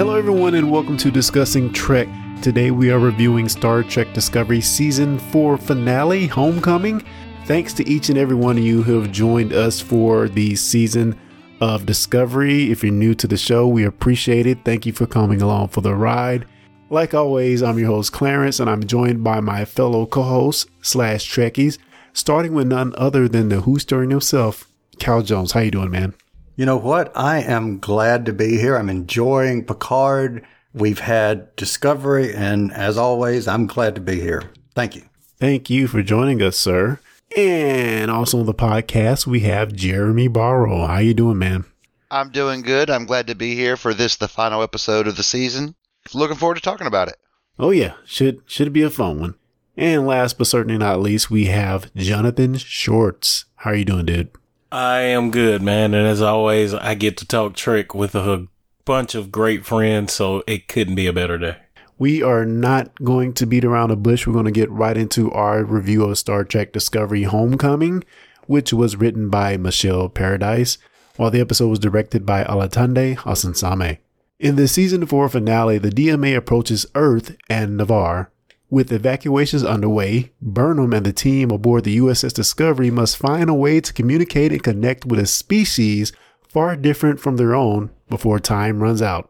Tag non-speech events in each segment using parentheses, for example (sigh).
Hello, everyone, and welcome to Discussing Trek. Today we are reviewing Star Trek Discovery Season 4 finale, Homecoming. Thanks to each and every one of you who have joined us for the season of Discovery. If you're new to the show, we appreciate it. Thank you for coming along for the ride. Like always, I'm your host Clarence, and I'm joined by my fellow co-hosts slash Trekkies, starting with none other than the Whostoring himself, Cal Jones. How you doing, man? You know what? I am glad to be here. I'm enjoying Picard. We've had Discovery, and as always, I'm glad to be here. Thank you. Thank you for joining us, sir. And also on the podcast, we have Jeremy Barrow. How you doing, man? I'm doing good. I'm glad to be here for this, the final episode of the season. Looking forward to talking about it. Oh yeah, should should be a fun one. And last but certainly not least, we have Jonathan Shorts. How are you doing, dude? I am good, man. And as always, I get to talk Trek with a bunch of great friends, so it couldn't be a better day. We are not going to beat around the bush. We're going to get right into our review of Star Trek Discovery Homecoming, which was written by Michelle Paradise, while the episode was directed by Olatunde Osunsame. In the season 4 finale, the DMA approaches Earth and Ni'Var. With evacuations underway, Burnham and the team aboard the USS Discovery must find a way to communicate and connect with a species far different from their own before time runs out.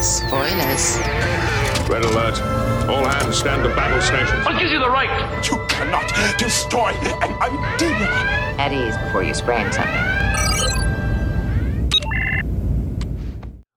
Spoilers. Red alert. All hands stand to battle stations. What gives you the right? You cannot destroy an idea. At ease before you sprain something.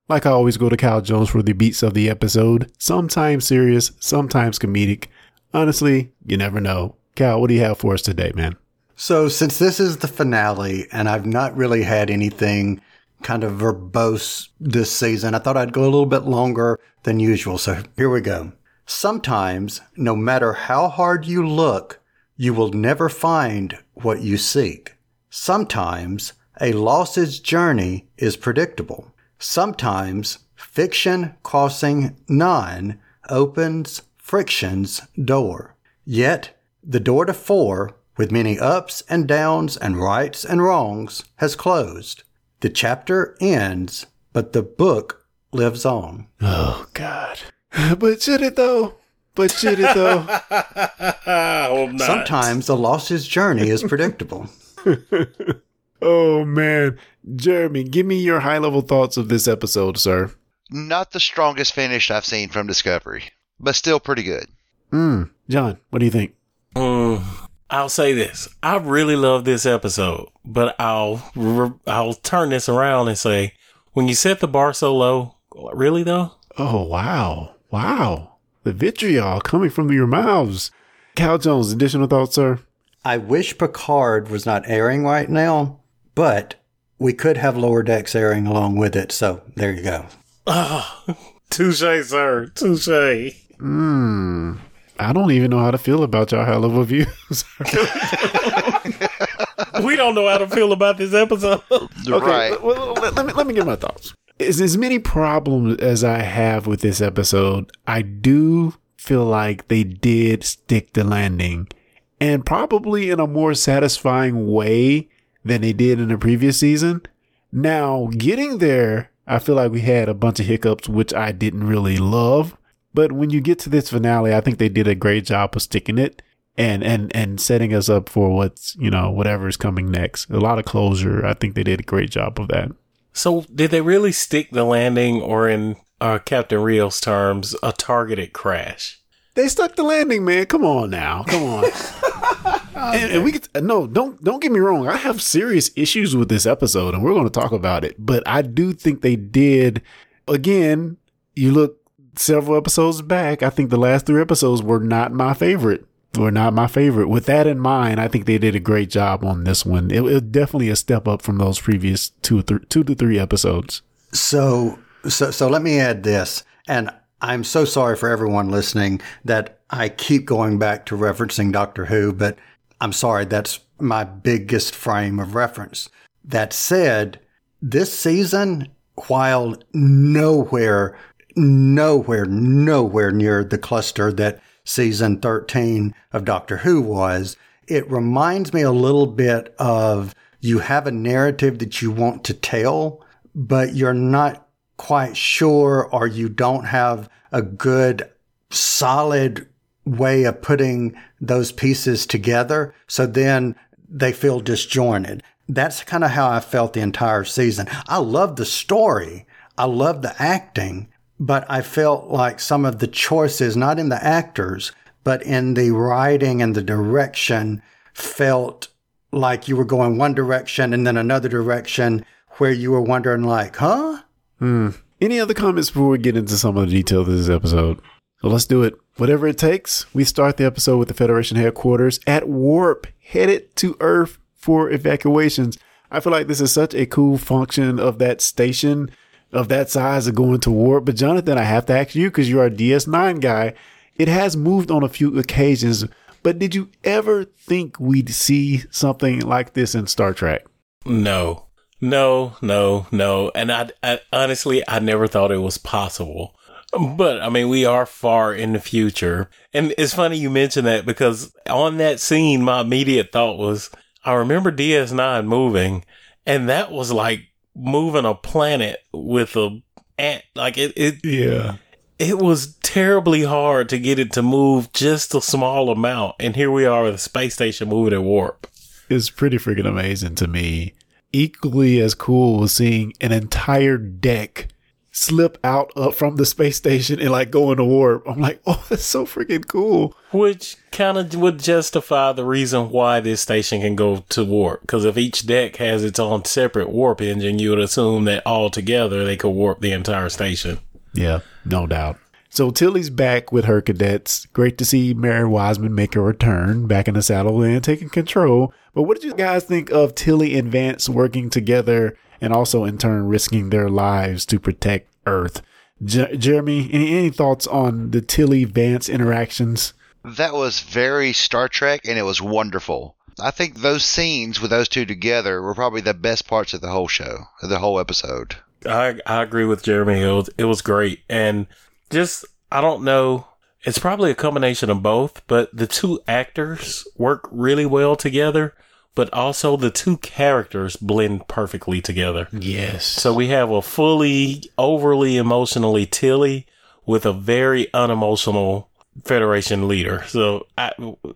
Like I always go to Cal Jones for the beats of the episode, sometimes serious, sometimes comedic. Honestly, you never know. Cal, what do you have for us today, man? So, since this is the finale, and I've not really had anything kind of verbose this season, I thought I'd go a little bit longer than usual. So, here we go. Sometimes, no matter how hard you look, you will never find what you seek. Sometimes, a loss's journey is predictable. Sometimes, fiction crossing none opens friction's door. Yet, the door to four, with many ups and downs and rights and wrongs, has closed. The chapter ends, but the book lives on. Oh, God. (laughs) But should it, though? But should it, though? (laughs) I. Sometimes the loss's journey is predictable. (laughs) oh, man. Jeremy, give me your high level thoughts of this episode, sir. Not the strongest finish I've seen from Discovery, but still pretty good. Mm. John, what do you think? Mm, I'll say this: I really love this episode, but I'll re- I'll turn this around and say, when you set the bar so low, really though? Oh, wow. Wow. The vitriol coming from your mouths. Cal Jones, additional thoughts, sir? I wish Picard was not airing right now, but we could have Lower Decks airing along with it. So there you go. Oh, touche, sir. Touche. Hmm. I don't even know how to feel about y'all hell of a views. (laughs) we don't know how to feel about this episode. Okay, Right. well, let, let me let me get my thoughts. As as many problems as I have with this episode, I do feel like they did stick the landing, and probably in a more satisfying way than they did in the previous season. Now, getting there, I feel like we had a bunch of hiccups, which I didn't really love. But when you get to this finale, I think they did a great job of sticking it and and and setting us up for what's you know whatever's coming next. A lot of closure. I think they did a great job of that. So, did they really stick the landing, or in uh, Captain Rios' terms, a targeted crash? They stuck the landing, man. Come on now, come on. (laughs) and, and we could no, don't don't get me wrong. I have serious issues with this episode, and we're going to talk about it. But I do think they did. Again, you look several episodes back. I think the last three episodes were not my favorite. Were not my favorite. With that in mind, I think they did a great job on this one. It, it was definitely a step up from those previous two to three episodes. So, so, so let me add this. And I'm so sorry for everyone listening that I keep going back to referencing Doctor Who, but I'm sorry. That's my biggest frame of reference. That said, this season, while nowhere, nowhere, nowhere near the cluster that season 13 of Doctor Who was, it reminds me a little bit of you have a narrative that you want to tell, but you're not quite sure or you don't have a good solid way of putting those pieces together. So then they feel disjointed. That's kind of how I felt the entire season. I love the story. I love the acting, but I felt like some of the choices, not in the actors, but in the writing and the direction felt like you were going one direction and then another direction where you were wondering like, huh? Hmm. Any other comments before we get into some of the details of this episode? So let's do it. Whatever it takes, we start the episode with the Federation headquarters at Warp, headed to Earth for evacuations. I feel like this is such a cool function of that station of that size of going to Warp. But Jonathan, I have to ask you because you're a DS9 guy. It has moved on a few occasions, but did you ever think we'd see something like this in Star Trek? No, no, no, no. And I, I honestly, I never thought it was possible. But I mean, we are far in the future. And it's funny you mention that because on that scene, my immediate thought was, I remember DS9 moving and that was like moving a planet with a ant. Like it, it, Yeah. it was terribly hard to get it to move just a small amount. And here we are with a space station moving at warp. It's pretty freaking amazing to me. Equally as cool was seeing an entire deck slip out up from the space station and like go into warp. I'm like, (laughs) oh, that's so freaking cool. Which kind of would justify the reason why this station can go to warp. Because if each deck has its own separate warp engine, you would assume that all together they could warp the entire station. Yeah, no doubt. So Tilly's back with her cadets. Great to see Mary Wiseman make a return, back in the saddle and taking control. But what did you guys think of Tilly and Vance working together and also in turn risking their lives to protect Earth? J- Jeremy, any, any thoughts on the Tilly Vance interactions? That was very Star Trek, and it was wonderful. I think those scenes with those two together were probably the best parts of the whole show, the whole episode. I, I agree with Jeremy. It was, it was great. And just, I don't know. It's probably a combination of both, but the two actors work really well together, but also the two characters blend perfectly together. Yes. So we have a fully overly emotionally Tilly with a very unemotional Federation leader. So I,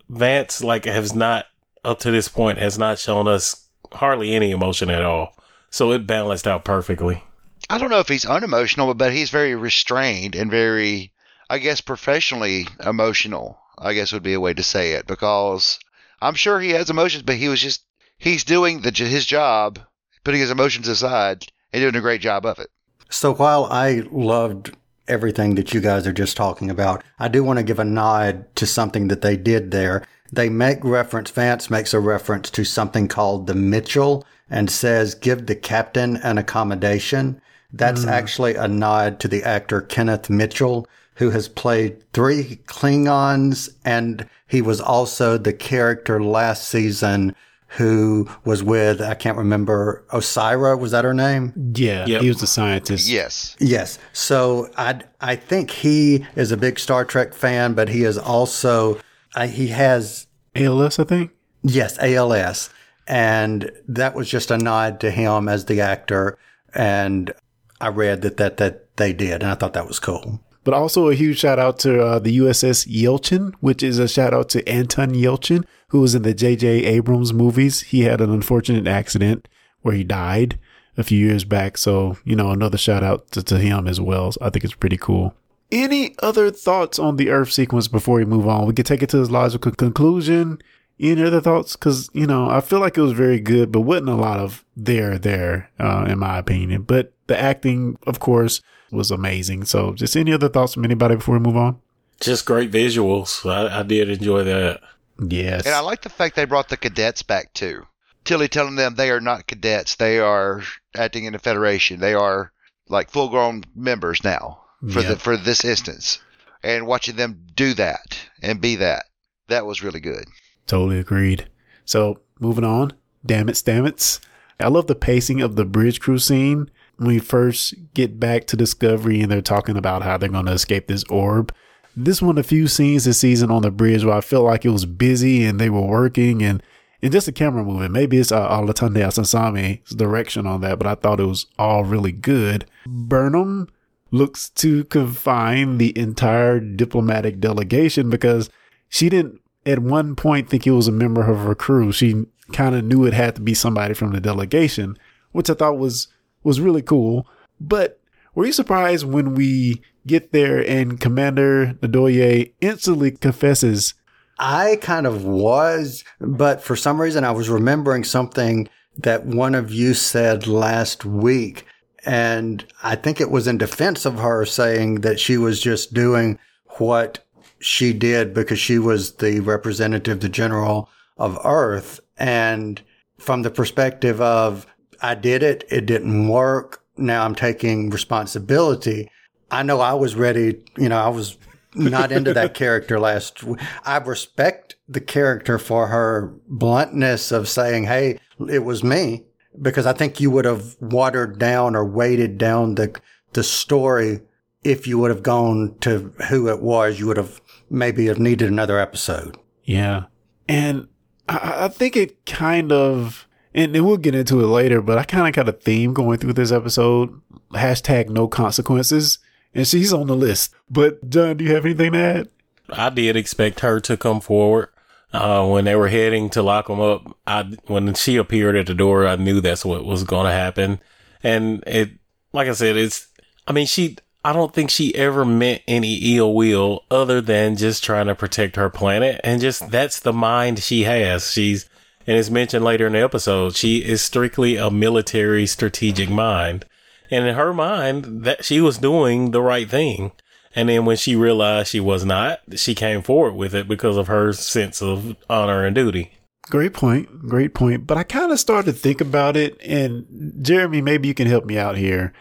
Vance like has not up to this point has not shown us hardly any emotion at all. So it balanced out perfectly. I don't know if he's unemotional, but he's very restrained and very, I guess, professionally emotional. I guess would be a way to say it because I'm sure he has emotions, but he was just he's doing the his job, putting his emotions aside and doing a great job of it. So while I loved everything that you guys are just talking about, I do want to give a nod to something that they did there. They make reference, Vance makes a reference to something called the Mitchell and says, give the captain an accommodation. That's actually a nod to the actor Kenneth Mitchell, who has played three Klingons, and he was also the character last season who was with, I can't remember, Osyraa, was that her name? Yeah, Yep. he was a scientist. Yes. Yes. So I I think he is a big Star Trek fan, but he is also uh, he has ALS, I think. yes ALS, and that was just a nod to him as the actor. And I read that that that they did, and I thought that was cool. But also a huge shout out to uh, the USS Yelchin, which is a shout out to Anton Yelchin, who was in the J.J. Abrams movies. He had an unfortunate accident where he died a few years back. So, you know, another shout out to, to him as well. So I think it's pretty cool. Any other thoughts on the Earth sequence before we move on? We can take it to its logical conclusion. Any other thoughts? Because, you know, I feel like it was very good, but wasn't a lot of there, there, uh, in my opinion. But the acting, of course, was amazing. So, just any other thoughts from anybody before we move on? Just great visuals. I, I did enjoy that. Yes. And I like the fact they brought the cadets back too. Tilly telling them they are not cadets; they are acting in the Federation. They are like full-grown members now for Yeah. the for this instance. And watching them do that and be that, that was really good. Totally agreed. So moving on. Damn it, Stamets. I love the pacing of the bridge crew scene when we first get back to Discovery and they're talking about how they're going to escape this orb. This one the few scenes this season on the bridge where I felt like it was busy and they were working and and just the camera movement. Maybe it's uh, Olatunde Osunsame's direction on that, but I thought it was all really good. Burnham looks to confine the entire diplomatic delegation because she didn't at one point think he was a member of her crew. She kind of knew it had to be somebody from the delegation, which I thought was was really cool. But were you surprised when we get there and Commander Ndoye instantly confesses? I kind of was, but for some reason I was remembering something that one of you said last week. And I think it was in defense of her saying that she was just doing what she did because she was the representative, the general of Earth. And from the perspective of, I did it, it didn't work. Now I'm taking responsibility. I know I was ready, you know, I was not into that (laughs) character last. I respect the character for her bluntness of saying, Hey, it was me because I think you would have watered down or weighted down the, the story if you would have gone to who it was. You would have maybe have needed another episode. Yeah. And I, I think it kind of, and, and we'll get into it later, but I kind of got a theme going through this episode. Hashtag no consequences. And she's on the list. But John, do you have anything to add? I did expect her to come forward. Uh, when they were heading to lock him up, I, when she appeared at the door, I knew that's what was going to happen. And it, like I said, it's, I mean, she, I don't think she ever meant any ill will other than just trying to protect her planet. And just that's the mind she has. She's, and it's mentioned later in the episode, she is strictly a military strategic mind. And in her mind, that she was doing the right thing. And then when she realized she was not, she came forward with it because of her sense of honor and duty. Great point. Great point. But I kind of started to think about it. And Jeremy, maybe you can help me out here.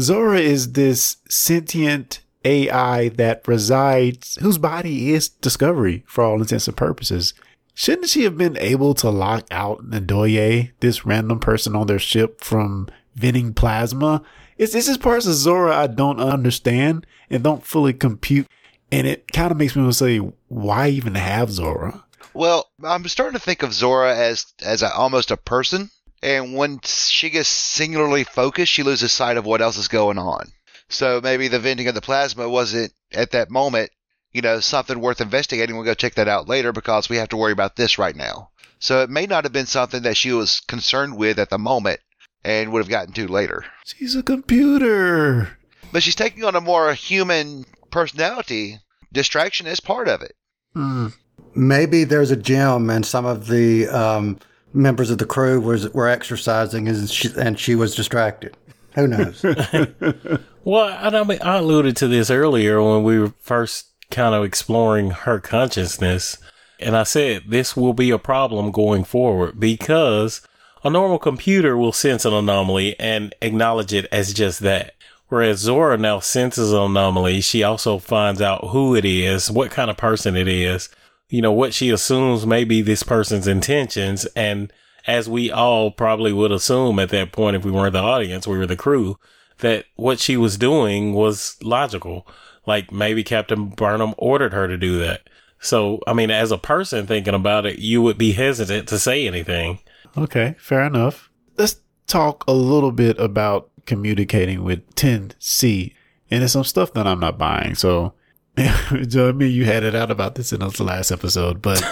Zora is this sentient AI that resides, whose body is Discovery for all intents and purposes. Shouldn't she have been able to lock out Ndoye, this random person on their ship, from venting plasma? It's, this is parts of Zora I don't understand and don't fully compute. And it kind of makes me want to say, why even have Zora? Well, I'm starting to think of Zora as as a, almost a person, and when she gets singularly focused, she loses sight of what else is going on. So maybe the venting of the plasma wasn't at that moment, you know, something worth investigating. We'll go check that out later because we have to worry about this right now. So it may not have been something that she was concerned with at the moment and would have gotten to later. She's a computer. But she's taking on a more human personality. Distraction is part of it. Hmm. Maybe there's a gym and some of the um, members of the crew was were exercising and she, and she was distracted. Who knows? (laughs) Well, I, mean, I alluded to this earlier when we were first kind of exploring her consciousness. And I said this will be a problem going forward because a normal computer will sense an anomaly and acknowledge it as just that. Whereas Zora now senses an anomaly, she also finds out who it is, what kind of person it is, you know, what she assumes may be this person's intentions. And as we all probably would assume at that point, if we weren't the audience, we were the crew, that what she was doing was logical. Like maybe Captain Burnham ordered her to do that. So, I mean, as a person thinking about it, you would be hesitant to say anything. Okay, fair enough. Let's talk a little bit about communicating with Ten-C. And there's some stuff that I'm not buying. So, (laughs) Joe, me, you had it out about this in the last episode. But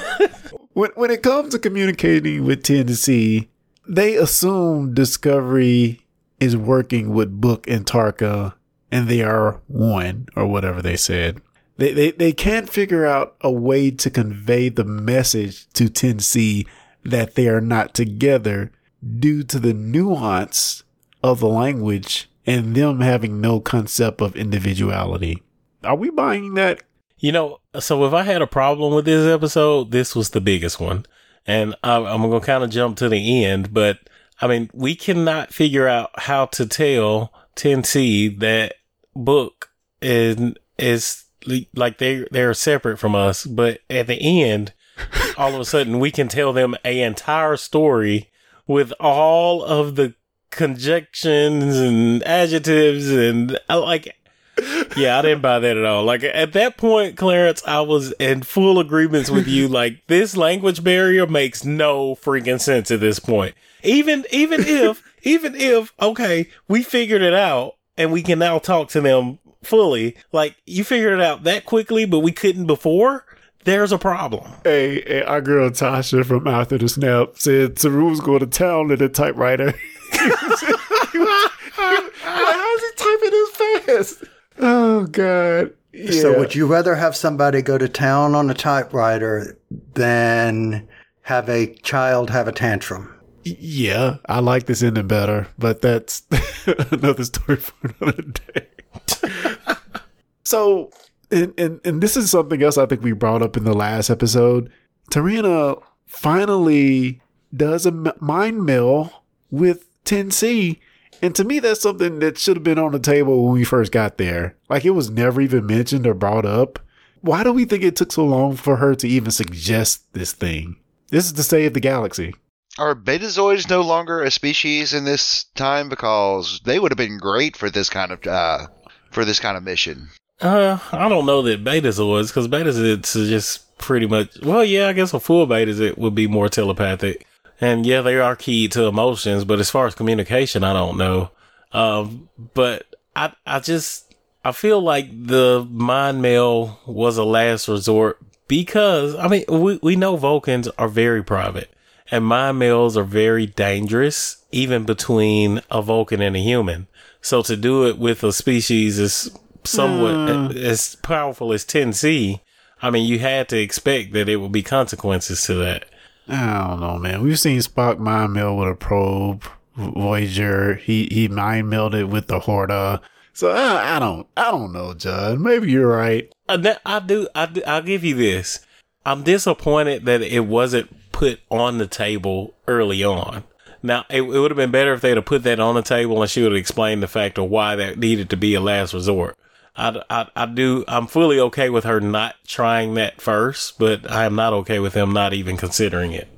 (laughs) when, when it comes to communicating with Ten-C, they assume Discovery is working with Book and Tarka and they are one or whatever they said. They, they, they can't figure out a way to convey the message to Ten-C that they are not together due to the nuance of the language and them having no concept of individuality. Are we buying that? You know, so if I had a problem with this episode, this was the biggest one. And I'm, I'm going to kind of jump to the end, but I mean, we cannot figure out how to tell Ten-C that book is, is like they, they're separate from us. But at the end, (laughs) all of a sudden we can tell them a entire story with all of the conjunctions and adjectives and uh, like yeah, I didn't buy that at all. Like at that point, Clarence, I was in full agreements with you. Like this language barrier makes no freaking sense at this point. Even even if even if okay, we figured it out and we can now talk to them fully. Like you figured it out that quickly, but we couldn't before. There's a problem. Hey, hey, our girl Tasha from After the Snap said Saru's going to town in a typewriter. (laughs) How is he typing this fast? Oh God. Yeah. So, would you rather have somebody go to town on a typewriter than have a child have a tantrum? Yeah, I like this ending better, but that's (laughs) another story for another day. (laughs) so, and, and and this is something else I think we brought up in the last episode. T'Rina finally does a mind meld with Ten-C. And to me, that's something that should have been on the table when we first got there. Like it was never even mentioned or brought up. Why do we think it took so long for her to even suggest this thing? This is to save the galaxy. Are betazoids no longer a species in this time? Because they would have been great for this kind of uh, for this kind of mission. Uh, I don't know that betazoids, because betazoids are just pretty much. Well, yeah, I guess a full betazid would be more telepathic. And yeah, they are key to emotions, but as far as communication, I don't know. Um, but I, I just, I feel like the mind meld was a last resort because, I mean, we, we know Vulcans are very private and mind melds are very dangerous, even between a Vulcan and a human. So to do it with a species is somewhat Hmm. as powerful as Ten-C. I mean, you had to expect that it would be consequences to that. I don't know, man. We've seen Spock mind meld with a probe, Voyager. He he mind melded with the Horta. So I, I don't I don't know, John. Maybe you're right. That- I do, I do, I'll give you this. I'm disappointed that it wasn't put on the table early on. Now, it, it would have been better if they'd have put that on the table and she would have explained the fact of why that needed to be a last resort. I, I, I do, I'm fully okay with her not trying that first, but I am not okay with them not even considering it.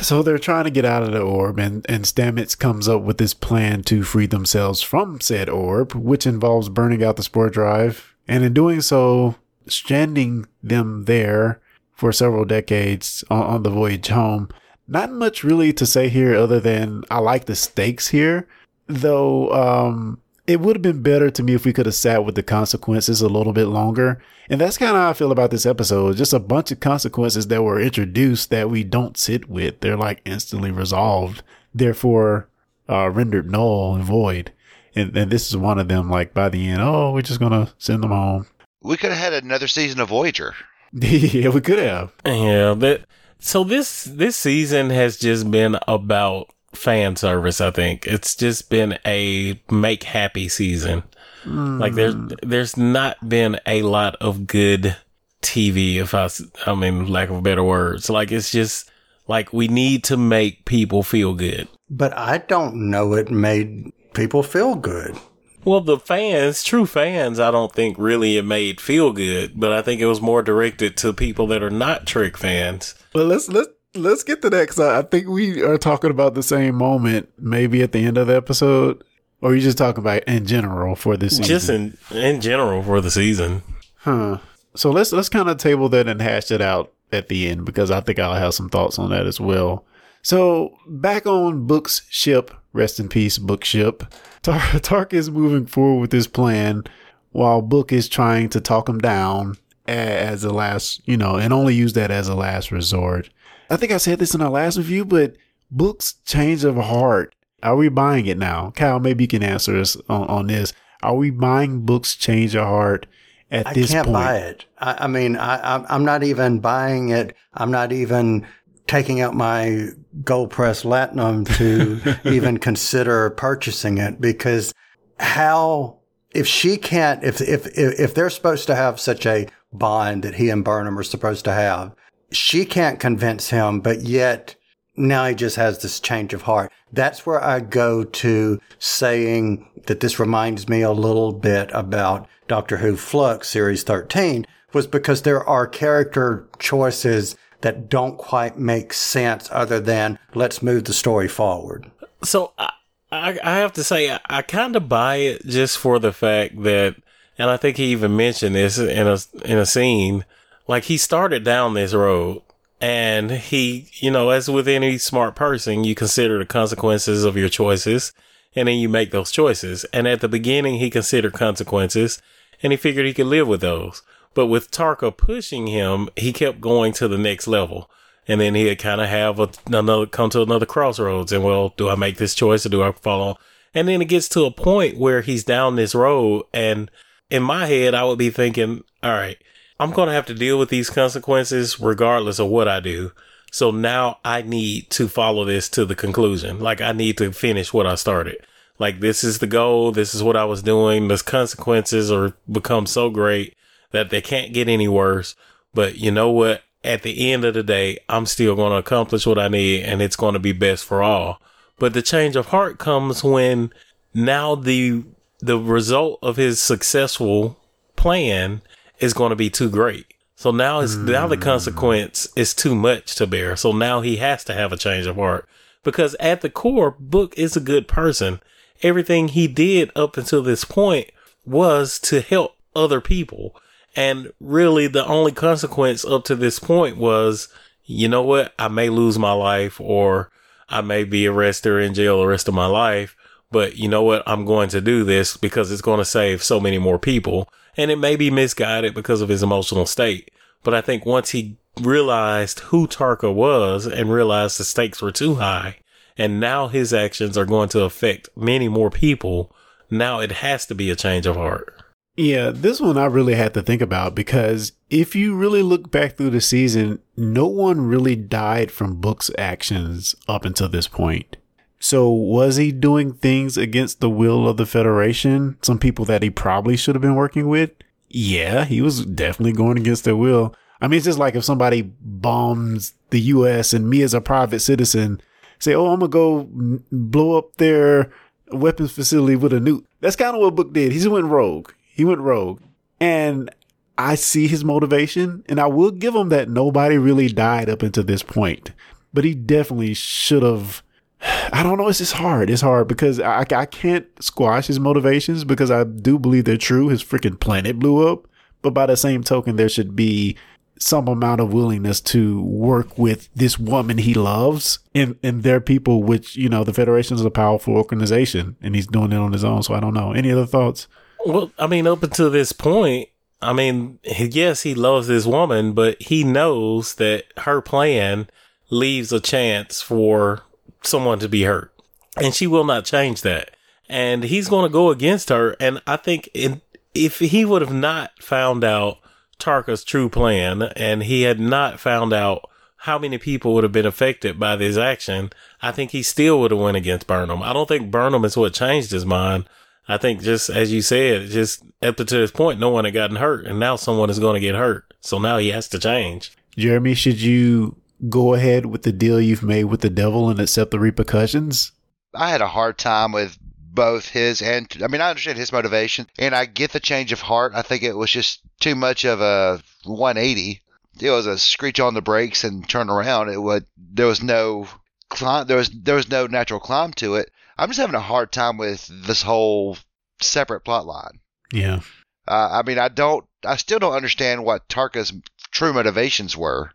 So they're trying to get out of the orb, and, and Stamets comes up with this plan to free themselves from said orb, which involves burning out the spore drive, and in doing so, stranding them there for several decades on, on the voyage home. Not much really to say here other than I like the stakes here, though um, it would have been better to me if we could have sat with the consequences a little bit longer. And that's kind of how I feel about this episode. Just a bunch of consequences that were introduced that we don't sit with. They're like instantly resolved, therefore uh, rendered null and void. And, and this is one of them. Like by the end, oh, we're just gonna send them home. We could have had another season of Voyager. (laughs) yeah, we could have. Yeah, that so this this season has just been about fan service, I think. It's just been a make happy season. Like there's hmm. there's not been a lot of good TV if I I mean lack of better words. Like it's just like we need to make people feel good. But I don't know it made people feel good. Well, the fans, true fans, I don't think really it made feel good, but I think it was more directed to people that are not Trek fans. Well, let's let's let's get to that because I, I think we are talking about the same moment. Maybe at the end of the episode, or you just talking about in general for this season. Just in in general for the season. Huh. So let's let's kind of table that and hash it out at the end because I think I'll have some thoughts on that as well. So back on Book's ship, rest in peace, Book ship. (laughs) Tar- Tark is moving forward with his plan while Book is trying to talk him down as a last, you know, and only use that as a last resort. I think I said this in our last review, but Book's change of heart. Are we buying it now? Kyle, maybe you can answer us on, on this. Are we buying Book's change of heart at I this point? I can't buy it. I, I mean, I, I'm, not even buying it. I'm not even taking out my gold press latinum to (laughs) even consider purchasing it because how if she can't if, if if if they're supposed to have such a bond that he and Burnham are supposed to have, she can't convince him, but yet now he just has this change of heart. That's where I go to saying that this reminds me a little bit about Doctor Who Flux series 13 was because there are character choices that don't quite make sense other than let's move the story forward. So I, I, have to say, I, I kind of buy it just for the fact that, And I think he even mentioned this in a in a scene. Like he started down this road and he, you know, as with any smart person, you consider the consequences of your choices and then you make those choices. And at the beginning, he considered consequences and he figured he could live with those. But with Tarka pushing him, he kept going to the next level. And then he'd kind of have a, another, come to another crossroads and well, do I make this choice or do I follow? And then it gets to a point where he's down this road and in my head, I would be thinking, all right, I'm going to have to deal with these consequences regardless of what I do. So now I need to follow this to the conclusion. Like I need to finish what I started. Like this is the goal. This is what I was doing. The consequences are become so great that they can't get any worse. But you know what? At the end of the day, I'm still going to accomplish what I need and it's going to be best for all. But the change of heart comes when now the the result of his successful plan is going to be too great. So now it's mm. now the consequence is too much to bear. So now he has to have a change of heart because at the core, Book is a good person. Everything he did up until this point was to help other people. And really the only consequence up to this point was, you know what? I may lose my life or I may be arrested or in jail the rest of my life. But you know what? I'm going to do this because it's going to save so many more people. And it may be misguided because of his emotional state. But I think once he realized who Tarka was and realized the stakes were too high, and now his actions are going to affect many more people, now it has to be a change of heart. Yeah, this one I really had to think about because if you really look back through the season, no one really died from Book's actions up until this point. So was he doing things against the will of the Federation? Some people that he probably should have been working with? Yeah, he was definitely going against their will. I mean, it's just like if somebody bombs the US and me as a private citizen say, Oh, I'm to go blow up their weapons facility with a nuke. That's kind of what Book did. He just went rogue. He went rogue. And I see his motivation and I will give him that nobody really died up until this point, but he definitely should have (sighs) I don't know. It's just hard. It's hard because I, I can't squash his motivations because I do believe they're true. His freaking planet blew up. But by the same token, there should be some amount of willingness to work with this woman he loves and, and their people, which, you know, the Federation is a powerful organization and he's doing it on his own. So I don't know. Any other thoughts? Well, I mean, up until this point, I mean, yes, he loves this woman, but he knows that her plan leaves a chance for someone to be hurt. And she will not change that. And he's going to go against her. And I think in, if he would have not found out Tarka's true plan and he had not found out how many people would have been affected by this action, I think he still would have went against Burnham. I don't think Burnham is what changed his mind. I think just as you said, just up to this point, no one had gotten hurt, and now someone is going to get hurt. So now he has to change. Jeremy, should you go ahead with the deal you've made with the devil and accept the repercussions? I had a hard time with both his and I mean I understand his motivation and I get the change of heart. I think it was just too much of a 180. It was a screech on the brakes and turn around. It would there was no climb there was there was no natural climb to it. I'm just having a hard time with this whole separate plot line. Yeah. Uh, I mean I don't I still don't understand what Tarka's true motivations were.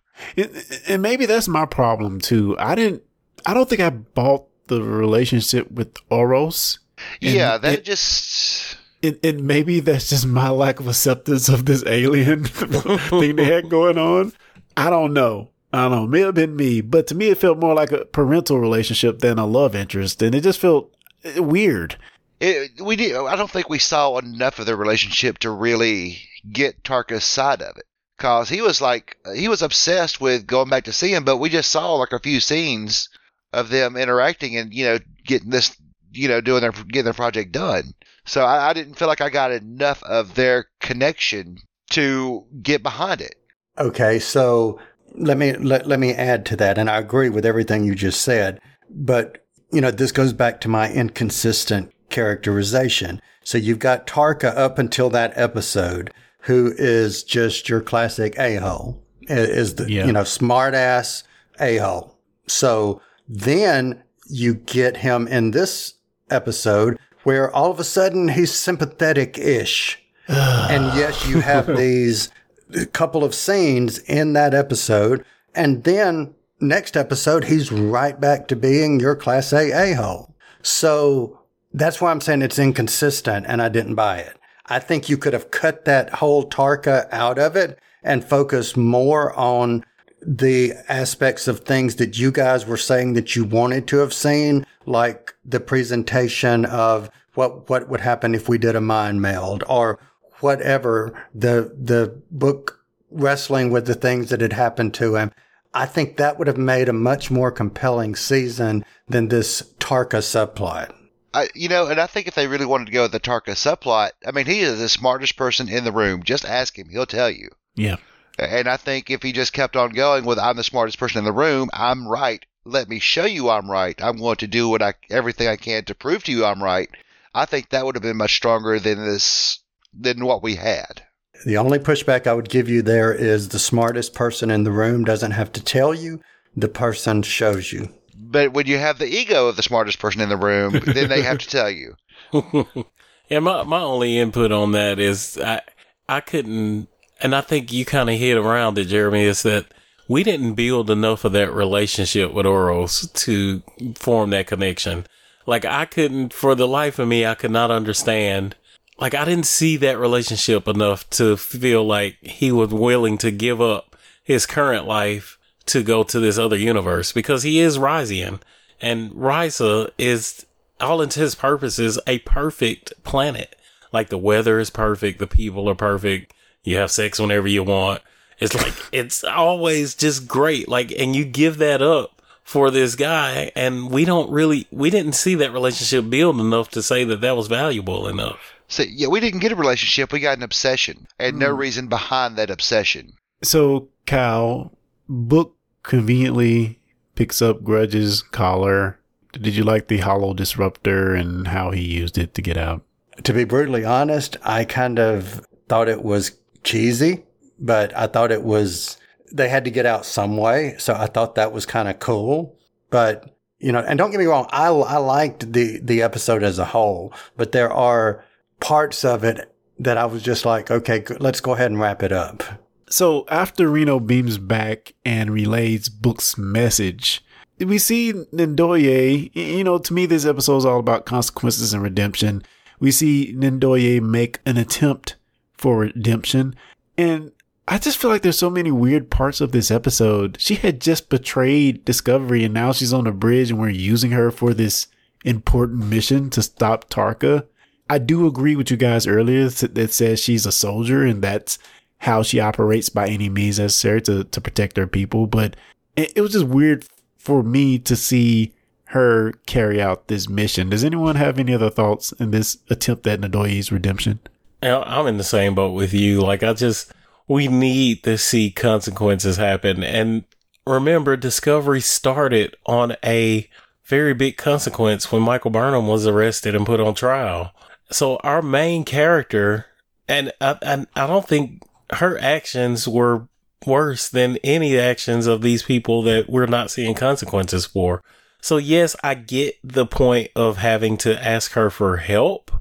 And maybe that's my problem too. I didn't. I don't think I bought the relationship with Oros. yeah, that just. And, and maybe that's just my lack of acceptance of this alien (laughs) thing they had going on. I don't know. I don't know. It may have been me, but to me, it felt more like a parental relationship than a love interest, and it just felt eh, weird. It, we did. I don't think we saw enough of their relationship to really get Tarka's side of it cause he was like he was obsessed with going back to see him, but we just saw like a few scenes of them interacting and you know getting this you know doing their getting their project done. So I, I didn't feel like I got enough of their connection to get behind it. Okay, so let me let, let me add to that, and I agree with everything you just said, but you know this goes back to my inconsistent characterization. So you've got Tarka up until that episode who is just your classic a hole, is the yeah. you know smart ass a hole. So then you get him in this episode where all of a sudden he's sympathetic ish. (sighs) and yes, you have these couple of scenes in that episode. And then next episode, he's right back to being your class A a hole. So that's why I'm saying it's inconsistent and I didn't buy it. I think you could have cut that whole Tarka out of it and focused more on the aspects of things that you guys were saying that you wanted to have seen, like the presentation of what, what would happen if we did a mind meld or whatever the, the book wrestling with the things that had happened to him. I think that would have made a much more compelling season than this Tarka subplot. I, you know, and I think if they really wanted to go with the Tarka subplot, I mean, he is the smartest person in the room. Just ask him; he'll tell you. Yeah. And I think if he just kept on going with "I'm the smartest person in the room," I'm right. Let me show you I'm right. I'm going to do what I everything I can to prove to you I'm right. I think that would have been much stronger than this than what we had. The only pushback I would give you there is the smartest person in the room doesn't have to tell you, the person shows you. But when you have the ego of the smartest person in the room, then they have to tell you. (laughs) yeah, my my only input on that is I I couldn't, and I think you kind of hit around it, Jeremy. Is that we didn't build enough of that relationship with Oros to form that connection. Like I couldn't, for the life of me, I could not understand. Like I didn't see that relationship enough to feel like he was willing to give up his current life to go to this other universe because he is Risian and Risa is all intents purposes a perfect planet. Like the weather is perfect, the people are perfect, you have sex whenever you want. It's like (laughs) it's always just great. Like and you give that up for this guy and we don't really we didn't see that relationship build enough to say that that was valuable enough. So yeah, we didn't get a relationship, we got an obsession and no mm. reason behind that obsession. So, Cal, book conveniently picks up Grudge's collar. Did you like the hollow disruptor and how he used it to get out? To be brutally honest, I kind of thought it was cheesy, but I thought it was, they had to get out some way. So I thought that was kind of cool. But, you know, and don't get me wrong, I, I liked the, the episode as a whole, but there are parts of it that I was just like, okay, let's go ahead and wrap it up. So after Reno beams back and relays Book's message, we see Ndoye. You know, to me, this episode is all about consequences and redemption. We see Ndoye make an attempt for redemption. And I just feel like there's so many weird parts of this episode. She had just betrayed Discovery and now she's on the bridge and we're using her for this important mission to stop Tarka. I do agree with you guys earlier that says she's a soldier and that's how she operates by any means necessary to, to protect her people. But it, it was just weird for me to see her carry out this mission. Does anyone have any other thoughts in this attempt at Ndoye's redemption? I'm in the same boat with you. Like, I just, we need to see consequences happen. And remember, Discovery started on a very big consequence when Michael Burnham was arrested and put on trial. So our main character, and I, I, I don't think her actions were worse than any actions of these people that we're not seeing consequences for. So yes, I get the point of having to ask her for help,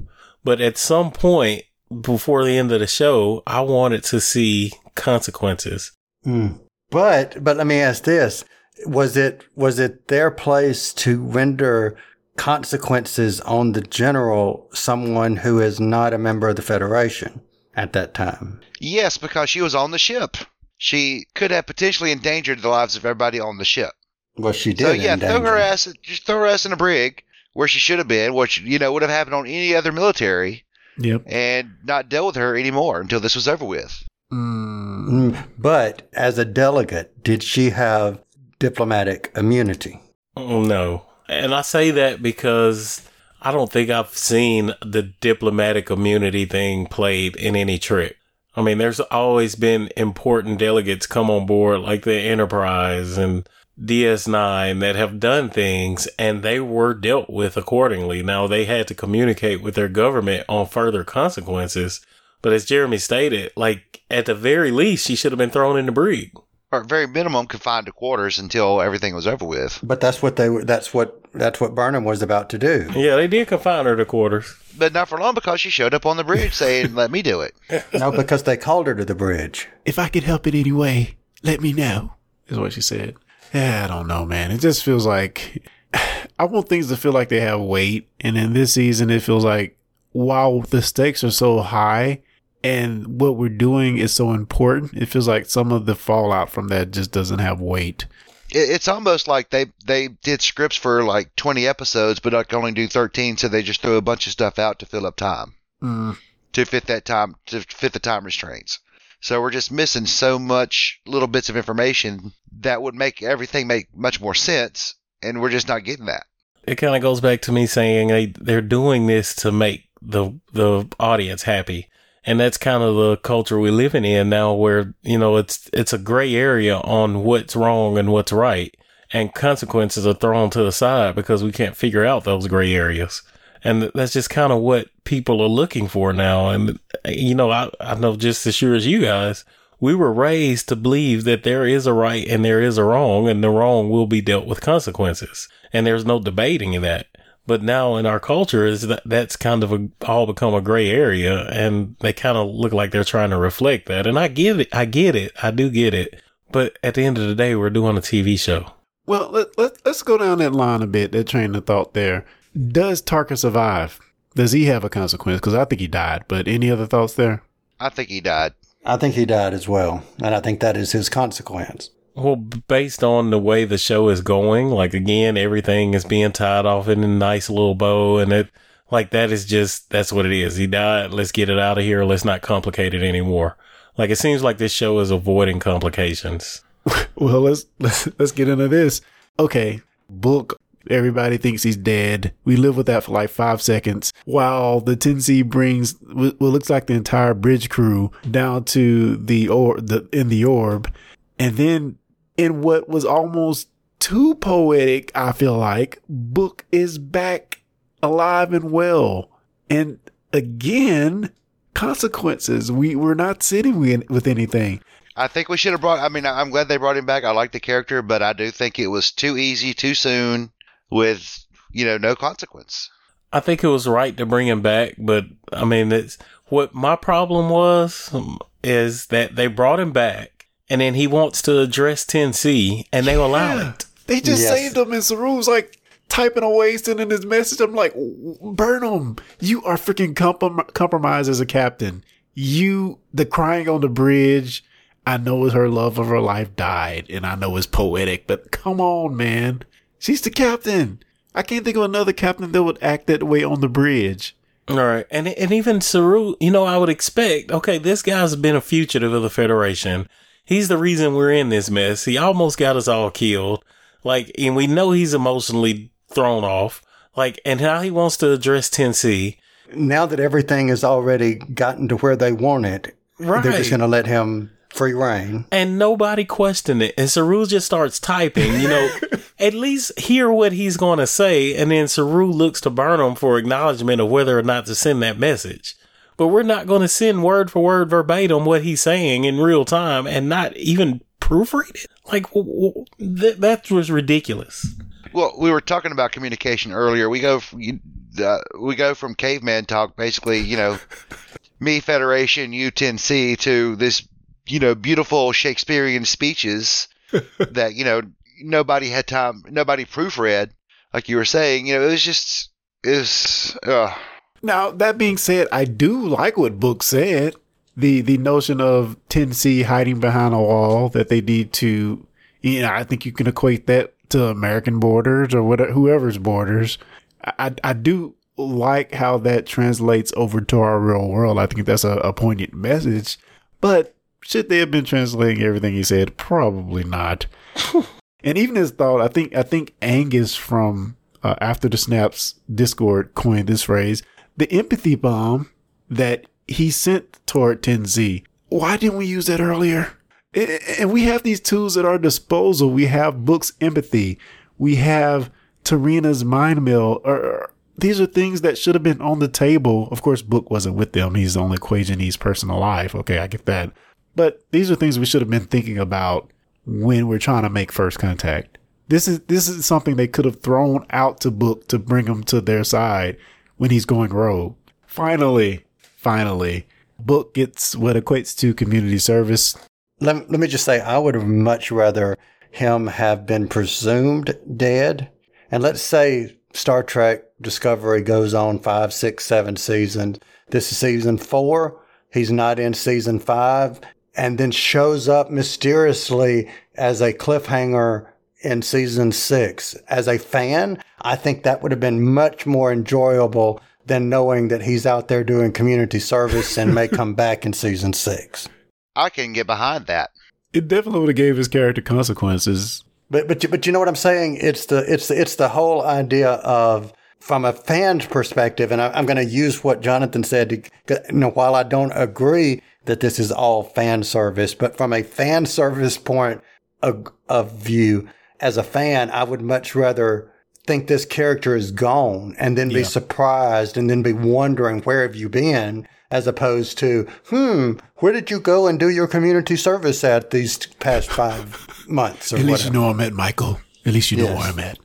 but at some point before the end of the show, I wanted to see consequences. Mm. But but let me ask this: was it was it their place to render consequences on the general someone who is not a member of the Federation at that time? Yes, because she was on the ship. She could have potentially endangered the lives of everybody on the ship. Well, she did. So yeah, endanger. throw her ass, just throw her ass in a brig where she should have been, which you know would have happened on any other military, Yep. and not dealt with her anymore until this was over with. Mm, But as a delegate, did she have diplomatic immunity? Mm, No. And I say that because I don't think I've seen the diplomatic immunity thing played in any Trek. I mean, there's always been important delegates come on board like the Enterprise and DS9 that have done things and they were dealt with accordingly. Now they had to communicate with their government on further consequences. But as Jeremy stated, like at the very least, she should have been thrown in the brig. Or at very minimum, confined to quarters until everything was over with. But that's what they were. That's what that's what Burnham was about to do. Yeah, they did confine her to quarters. But not for long because she showed up on the bridge saying, "Let me do it." (laughs) no, because they called her to the bridge. If I could help it anyway, let me know. Is what she said. Yeah, I don't know, man. It just feels like (sighs) I want things to feel like they have weight, and in this season, it feels like while the stakes are so high and what we're doing is so important, it feels like some of the fallout from that just doesn't have weight. It's almost like they they did scripts for like twenty episodes, but I can only do thirteen, so they just threw a bunch of stuff out to fill up time Mm. to fit that time to fit the time restraints. So we're just missing so much little bits of information that would make everything make much more sense, and we're just not getting that. It kind of goes back to me saying they they're doing this to make the the audience happy. And that's kind of the culture we're living in now where, you know, it's it's a gray area on what's wrong and what's right. And consequences are thrown to the side because we can't figure out those gray areas. And that's just kind of what people are looking for now. And, you know, I, I know just as sure as you guys, we were raised to believe that there is a right and there is a wrong, and the wrong will be dealt with consequences. And there's no debating in that. But now in our culture, is that that's kind of a, all become a gray area, and they kind of look like they're trying to reflect that. And I get it, I get it, I do get it. But at the end of the day, we're doing a TV show. Well, let, let, let's go down that line a bit, that train of thought there. Does Tarka survive? Does he have a consequence? Because I think he died. But any other thoughts there? I think he died. I think he died as well, and I think that is his consequence. Well, based on the way the show is going, like again, everything is being tied off in a nice little bow, and it like that is just that's what it is. He died. Let's get it out of here. Let's not complicate it anymore. Like it seems like this show is avoiding complications. (laughs) Well, let's let's let's get into this. Okay, book. Everybody thinks he's dead. We live with that for like five seconds while the Ten-C brings what looks like the entire bridge crew down to the or the in the orb, and then in what was almost too poetic, I feel like Book is back alive and well, and again consequences. We we're not sitting with, with anything. I think we should have brought. I mean, I'm glad they brought him back. I like the character, but I do think it was too easy, too soon, with you know no consequence. I think it was right to bring him back, but I mean, it's what my problem was um, is that they brought him back, and then he wants to address Ten-C, and they allow Yeah. it. They just Yes. saved him, and Saru's like typing away, sending his message. I'm like, Burnham, you are freaking comprom- compromised as a captain. You, the crying on the bridge, I know is her love of her life died, and I know it's poetic, but come on, man. She's the captain. I can't think of another captain that would act that way on the bridge. All right, and and even Saru, you know, I would expect. Okay, this guy's been a fugitive of the Federation. He's the reason we're in this mess. He almost got us all killed. Like, and we know he's emotionally thrown off. Like, and how he wants to address Ten-C. Now that everything has already gotten to where they want it, Right. they're just going to let him free reign. and nobody questioned it. And Saru just starts typing, you know, (laughs) at least hear what he's going to say. And then Saru looks to Burnham for acknowledgement of whether or not to send that message. But we're not going to send word for word verbatim what he's saying in real time and not even proofread it. Like, w- w- th- that was ridiculous. Well, we were talking about communication earlier. We go from, uh, we go from caveman talk, basically, you know, (laughs) me Federation, you Ten-C, to this, you know, beautiful Shakespearean speeches (laughs) that you know nobody had time, nobody proofread, like you were saying. You know, it was just is. Uh, Now, that being said, I do like what Book said. The the notion of Ten-C hiding behind a wall that they need to, you know, I think you can equate that to American borders or whatever, whoever's borders. I, I, I do like how that translates over to our real world. I think that's a, a poignant message. But should they have been translating everything he said? Probably not. (laughs) and even his thought, I think I think Angus from uh, After the Snaps Discord coined this phrase: the empathy bomb that he sent toward Ten-C. Why didn't we use that earlier? And we have these tools at our disposal. We have Book's empathy. We have T'Rina's mind meld. Or these are things that should have been on the table. Of course, Book wasn't with them. He's the only Quajanese person alive. Okay, I get that. But these are things we should have been thinking about when we're trying to make first contact. This is this is something they could have thrown out to Book to bring him to their side when he's going rogue. Finally, finally, Book gets what equates to community service. Let, let me just say, I would have much rather him have been presumed dead. And let's say Star Trek Discovery goes on five, six, seven seasons. This is season four. He's not in season five and then shows up mysteriously as a cliffhanger in season six. As a fan, I think that would have been much more enjoyable than knowing that he's out there doing community service and may (laughs) come back in season six. I can get behind that. It definitely would have gave his character consequences. But but but you know what I'm saying? It's the it's the, it's the whole idea of from a fan's perspective, and I, am going to use what Jonathan said. To, you know, while I don't agree that this is all fan service, but from a fan service point of, of view, as a fan, I would much rather think this character is gone and then be yeah. surprised and then be wondering where have you been? as opposed to hmm where did you go and do your community service at these past five (laughs) months or at least you know i'm at michael. At least you know where i'm at.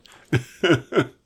(laughs)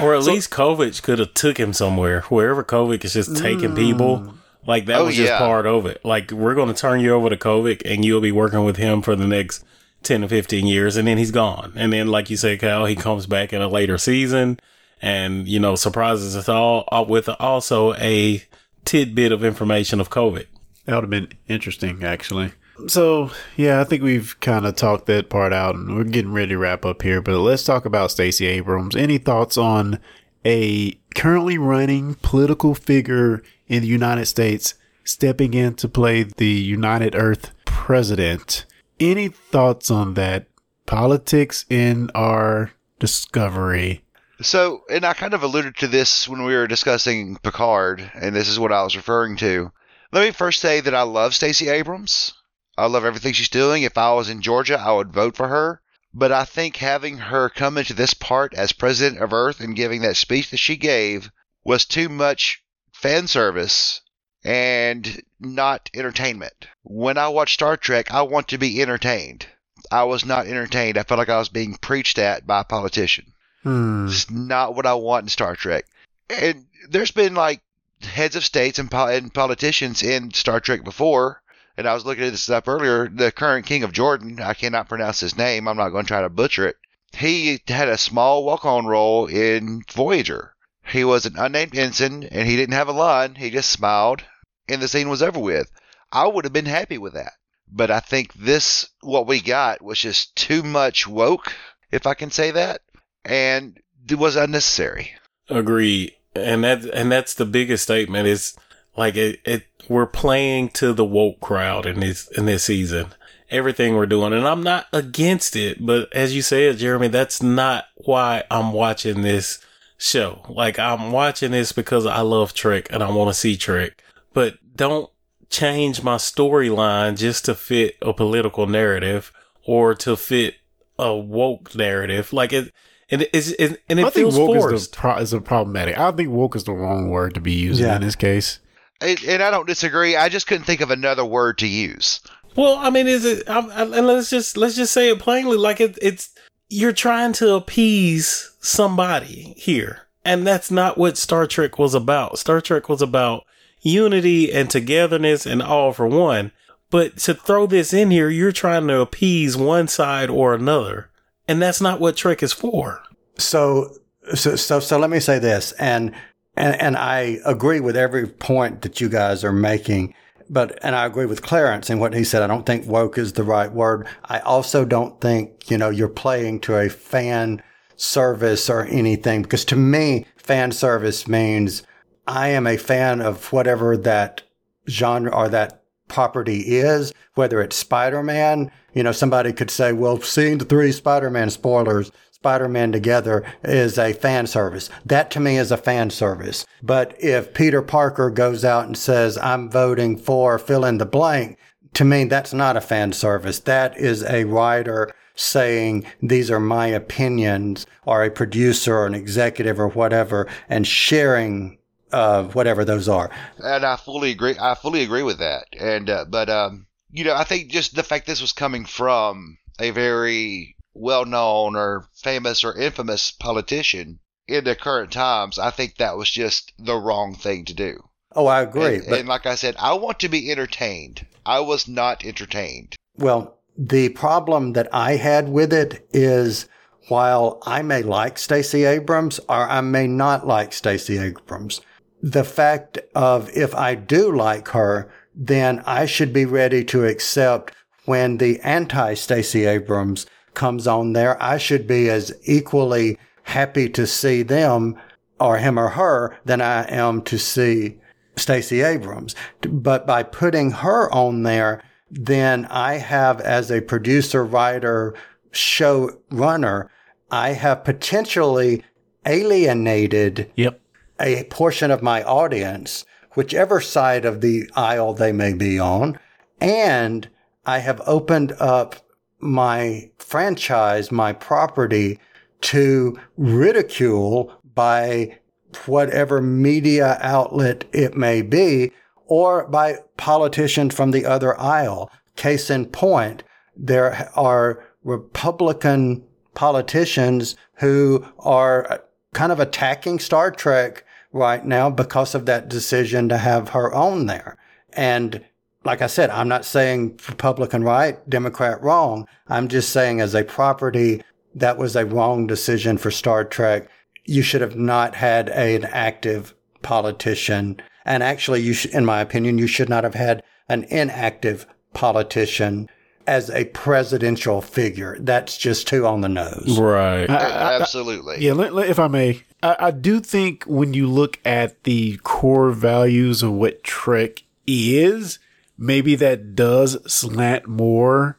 Or at so, least Kovich could have took him somewhere. Wherever Kovich is just taking mm, people like that oh, was just yeah. part of it. Like we're going to turn you over to Kovich and you'll be working with him for the next 10 to 15 years and then he's gone. And then, like you said, Kyle, he comes back in a later season and, you know, surprises us all uh, with also a tidbit of information of Kovich. That would have been interesting, actually. So, yeah, I think we've kind of talked that part out and we're getting ready to wrap up here, but let's talk about Stacey Abrams. Any thoughts on a currently running political figure in the United States stepping in to play the United Earth president? Any thoughts on that? Politics in our discovery. So, and I kind of alluded to this when we were discussing Picard, and this is what I was referring to. Let me first say that I love Stacey Abrams. I love everything she's doing. If I was in Georgia, I would vote for her. But I think having her come into this part as president of Earth and giving that speech that she gave was too much fan service and not entertainment. When I watch Star Trek, I want to be entertained. I was not entertained. I felt like I was being preached at by a politician. Hmm. It's not what I want in Star Trek. And there's been like heads of states and, po- and politicians in Star Trek before. And I was looking at this up earlier. The current king of Jordan, I cannot pronounce his name. I'm not going to try to butcher it. He had a small walk-on role in Voyager. He was an unnamed ensign, and he didn't have a line. He just smiled and the scene was over with. I would have been happy with that. But I think this, what we got, was just too much woke, if I can say that, and it was unnecessary. Agree, and that and that's the biggest statement is like it, it. We're playing to the woke crowd in this in this season. Everything we're doing, and I'm not against it, but as you said, Jeremy, that's not why I'm watching this show. Like I'm watching this because I love Trek and I want to see Trek but don't change my storyline just to fit a political narrative or to fit a woke narrative. Like it, and it's it, and it I feels think woke forced. Is, the pro- is a problematic. I think woke is the wrong word to be using yeah. in this case. And, and, I don't disagree. I just couldn't think of another word to use. Well, I mean, is it? I, I, and let's just let's just say it plainly. Like it, it's you're trying to appease somebody here, and that's not what Star Trek was about. Star Trek was about unity and togetherness and all for one. But to throw this in here, you're trying to appease one side or another. And that's not what Trek is for. So, so, so, so let me say this. And, and, and I agree with every point that you guys are making. But, and I agree with Clarence and what he said. I don't think woke is the right word. I also don't think, you know, you're playing to a fan service or anything because to me, fan service means I am a fan of whatever that genre or that property is, whether it's Spider-Man. You know, somebody could say, well, seeing the three Spider-Man spoilers, Spider-Man together is a fan service. That to me is a fan service. But if Peter Parker goes out and says, I'm voting for fill in the blank, to me, that's not a fan service. That is a writer saying, these are my opinions, or a producer or an executive or whatever, and sharing uh, whatever those are. And I fully agree. I fully agree with that. And uh, but um, you know, I think just the fact this was coming from a very well known or famous or infamous politician in the current times, I think that was just the wrong thing to do. Oh, I agree. And, but, and like I said, I want to be entertained. I was not entertained. well, the problem that I had with it is while I may like Stacey Abrams or I may not like Stacey Abrams, the fact of if I do like her, then I should be ready to accept when the anti Stacey Abrams comes on there. I should be as equally happy to see them or him or her than I am to see Stacey Abrams. But by putting her on there, then I have as a producer, writer, show runner, I have potentially alienated Yep. A portion of my audience, whichever side of the aisle they may be on. And I have opened up my franchise, my property to ridicule by whatever media outlet it may be or by politicians from the other aisle. Case in point, there are Republican politicians who are kind of attacking Star Trek right now because of that decision to have her on there. And like I said, I'm not saying Republican right, Democrat wrong. I'm just saying as a property, that was a wrong decision for Star Trek. You should have not had an active politician. And actually, you sh- in my opinion, you should not have had an inactive politician as a presidential figure. That's just too on the nose. Right. I- I- I- Absolutely. Yeah, let, let- if I may, I, I do think when you look at the core values of what Trek is, maybe that does slant more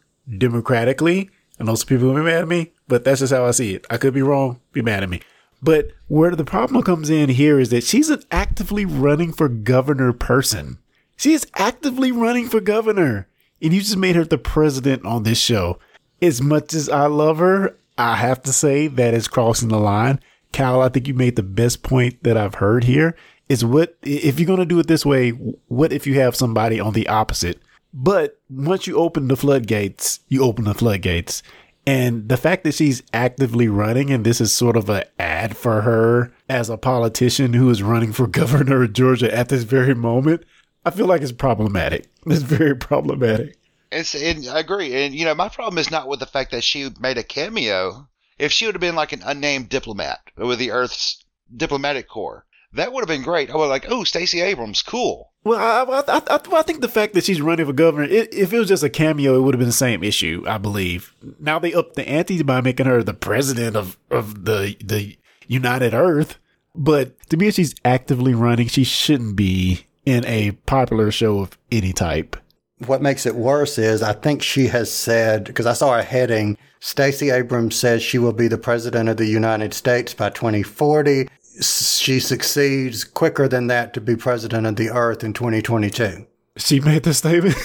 democratically. I know some people will be mad at me, but that's just how I see it. I could be wrong. Be mad at me. But where the problem comes in here is that she's an actively running for governor person. She is actively running for governor. And you just made her the president on this show. As much as I love her, I have to say that is crossing the line. Cal, I think you made the best point that I've heard here is what, if you're going to do it this way, what if you have somebody on the opposite? But once you open the floodgates, you open the floodgates. And the fact that she's actively running and this is sort of an ad for her as a politician who is running for (laughs) governor of Georgia at this very moment, I feel like it's problematic. (laughs) It's very problematic. It's, and I agree. And, you know, my problem is not with the fact that she made a cameo. If she would have been like an unnamed diplomat with the Earth's diplomatic corps, that would have been great. I would have like, oh, Stacey Abrams, cool. Well, I, I, I, I think the fact that she's running for governor, it, if it was just a cameo, it would have been the same issue, I believe. Now they upped the ante by making her the president of, of the, the United Earth. But to me, if she's actively running, she shouldn't be in a popular show of any type. What makes it worse is I think she has said, because I saw a heading, Stacey Abrams says she will be the president of the United States by 2040. She succeeds quicker than that to be president of the earth in 2022. She made the statement.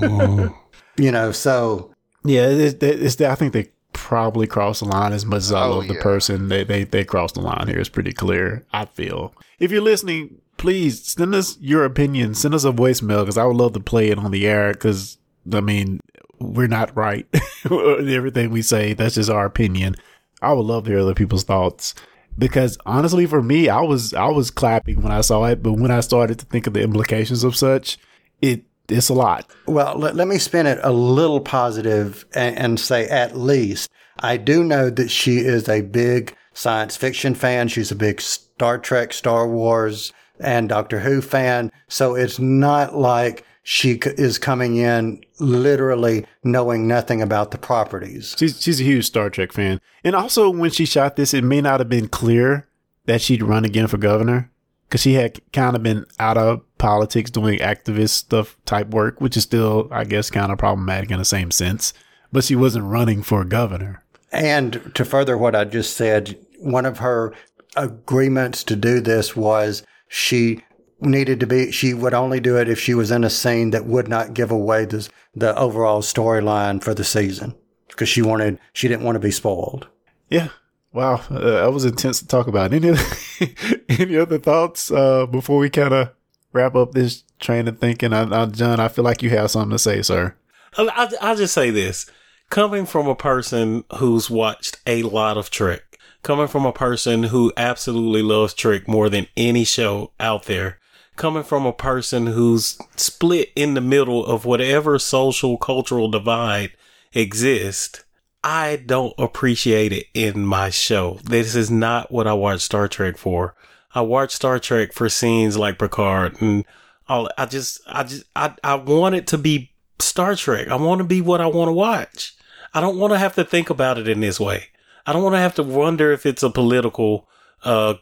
(laughs) You know, so yeah, it's, it's, I think they probably crossed the line as much as Oh, love the yeah. person. They, they, they crossed the line here. It's pretty clear, I feel. If you're listening, please send us your opinion. Send us a voicemail because I would love to play it on the air because, I mean, we're not right in (laughs) everything we say. That's just our opinion. I would love to hear other people's thoughts because honestly, for me, I was I was clapping when I saw it, but when I started to think of the implications of such, it it's a lot. Well, let, let me spin it a little positive and, and say at least I do know that she is a big science fiction fan. She's a big Star Trek, Star Wars, and Doctor Who fan. So it's not like she is coming in literally knowing nothing about the properties. She's she's a huge Star Trek fan, and also when she shot this, it may not have been clear that she'd run again for governor because she had kind of been out of politics doing activist stuff type work, which is still, I guess, kind of problematic in the same sense. But she wasn't running for governor. And to further what I just said, one of her agreements to do this was she needed to be, she would only do it if she was in a scene that would not give away the, the overall storyline for the season because she wanted, she didn't want to be spoiled. Yeah. Wow, uh, that was intense to talk about. (laughs) Any other, any other thoughts uh, before we kind of wrap up this train of thinking? I, I, John, I feel like you have something to say, sir. I'll, I'll, I'll just say this. coming from a person who's watched a lot of Trek, coming from a person who absolutely loves Trek more than any show out there, coming from a person who's split in the middle of whatever social cultural divide exists, I don't appreciate it in my show. This is not what I watch Star Trek for. I watch Star Trek for scenes like Picard and all. I just, I just, I, I want it to be Star Trek. I want to be what I want to watch. I don't want to have to think about it in this way. I don't want to have to wonder if it's a political, uh,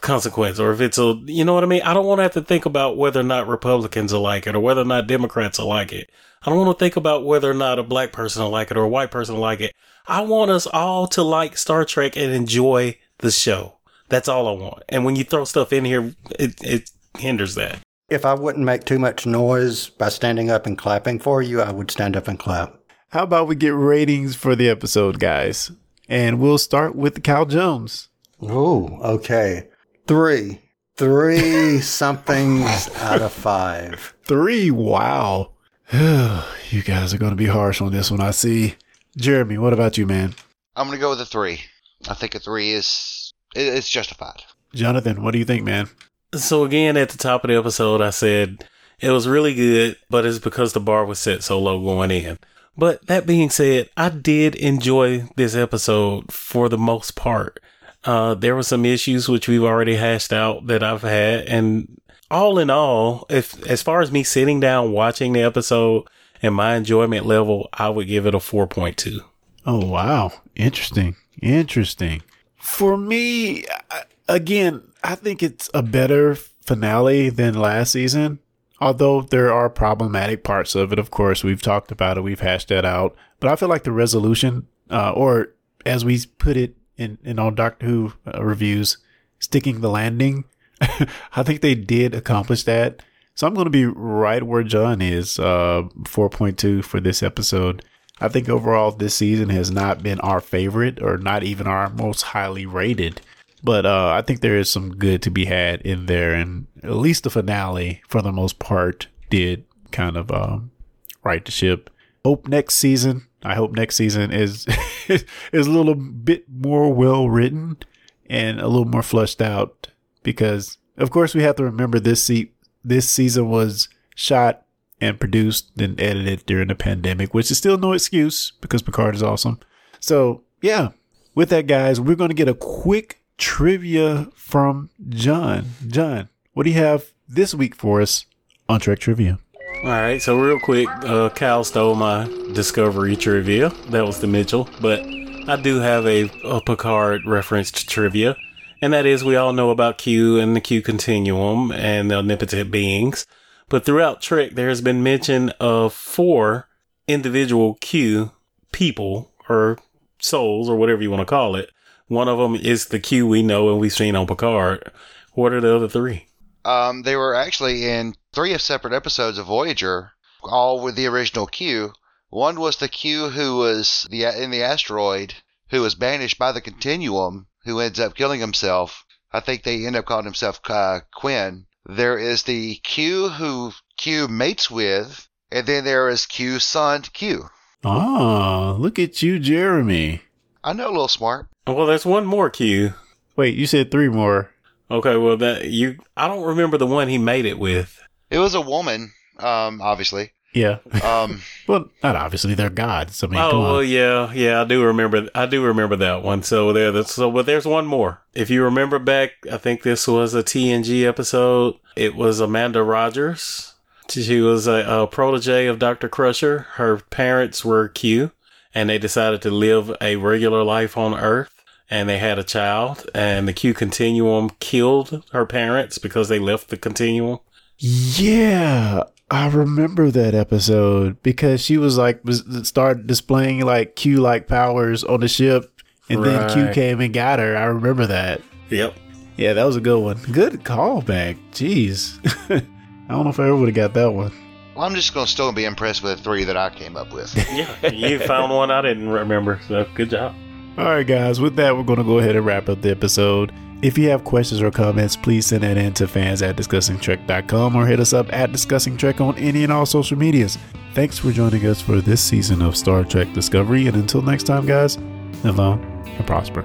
consequence or if it's a, you know what I mean? I don't want to have to think about whether or not Republicans will like it or whether or not Democrats will like it. I don't want to think about whether or not a black person will like it or a white person will like it. I want us all to like Star Trek and enjoy the show. That's all I want. And when you throw stuff in here, it, it hinders that. If I wouldn't make too much noise by standing up and clapping for you, I would stand up and clap. How about we get ratings for the episode, guys? And we'll start with Cal Jones. Oh, okay. Three. Three (laughs) somethings out of five. Three. Wow. (sighs) you guys are going to be harsh on this one, I see. Jeremy, what about you, man? I'm going to go with a three. I think a three is it, it's justified. Jonathan, what do you think, man? So again, at the top of the episode, I said it was really good, but it's because the bar was set so low going in. But that being said, I did enjoy this episode for the most part. Uh, there were some issues which we've already hashed out that I've had, and all in all, if as far as me sitting down watching the episode and my enjoyment level, I would give it a four point two. Oh wow, interesting, interesting. For me, again, I think it's a better finale than last season. Although there are problematic parts of it, of course, we've talked about it, we've hashed that out. But I feel like the resolution, uh, or as we put it in, in all Doctor Who uh, reviews, sticking the landing, (laughs) I think they did accomplish that. So I'm going to be right where John is, uh, 4.2 for this episode. I think overall this season has not been our favorite or not even our most highly rated. But uh, I think there is some good to be had in there, and at least the finale, for the most part, did kind of um, right the ship. Hope next season. I hope next season is (laughs) is a little bit more well written and a little more flushed out because, of course, we have to remember this se- this season was shot and produced and edited during the pandemic, which is still no excuse because Picard is awesome. So yeah, with that, guys, we're going to get a quick trivia from John. John, what do you have this week for us on Trek Trivia? All right, so real quick, uh, Cal stole my Discovery trivia. That was the Mitchell, but I do have a, a Picard referenced trivia, and that is we all know about Q and the Q continuum and the omnipotent beings. But throughout Trek, there has been mention of four individual Q people or souls or whatever you want to call it one of them is the Q we know and we've seen on Picard. What are the other three? Um, they were actually in three separate episodes of Voyager, all with the original Q. One was the Q who was the in the asteroid, who was banished by the Continuum, who ends up killing himself. I think they end up calling himself uh, Quinn. There is the Q who Q mates with, and then there is Q's son Q. Ah, look at you, Jeremy. I know a little smart. Well, there's one more Q. Wait, you said three more. Okay, well that you I don't remember the one he made it with. It was a woman, um, obviously. Yeah. Um, (laughs) well, not obviously they're gods. I mean, oh well, yeah, yeah. I do remember. I do remember that one. So there. that's So, but there's one more. If you remember back, I think this was a TNG episode. It was Amanda Rogers. She was a, a protege of Doctor Crusher. Her parents were Q, and they decided to live a regular life on Earth and they had a child and the Q continuum killed her parents because they left the continuum. Yeah, I remember that episode because she was like started displaying like Q like powers on the ship and right. then Q came and got her. I remember that. Yep. Yeah, that was a good one. Good callback. Jeez. (laughs) I don't know if I ever would have got that one. Well, I'm just going to still be impressed with the three that I came up with. (laughs) yeah, you found one I didn't remember, so good job. All right, guys, with that, we're going to go ahead and wrap up the episode. If you have questions or comments, please send that in to fans at discussingtrek.com or hit us up at Discussing Trek on any and all social medias. Thanks for joining us for this season of Star Trek Discovery, and until next time, guys, live long and prosper.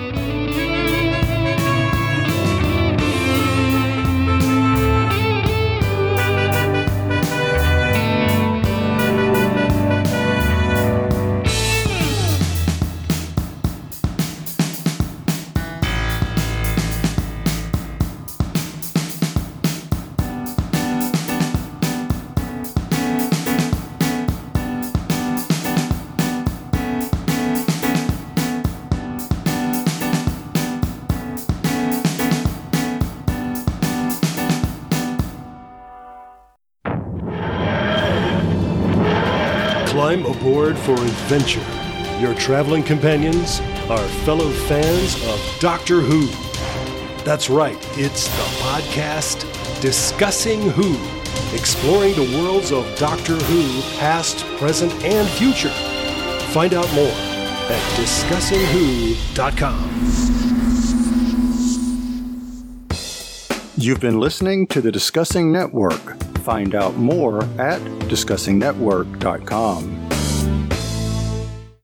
Aboard for adventure. Your traveling companions are fellow fans of Doctor Who. That's right, it's the podcast Discussing Who, exploring the worlds of Doctor Who, past, present, and future. Find out more at discussingwho.com. You've been listening to the Discussing Network. Find out more at discussingnetwork.com.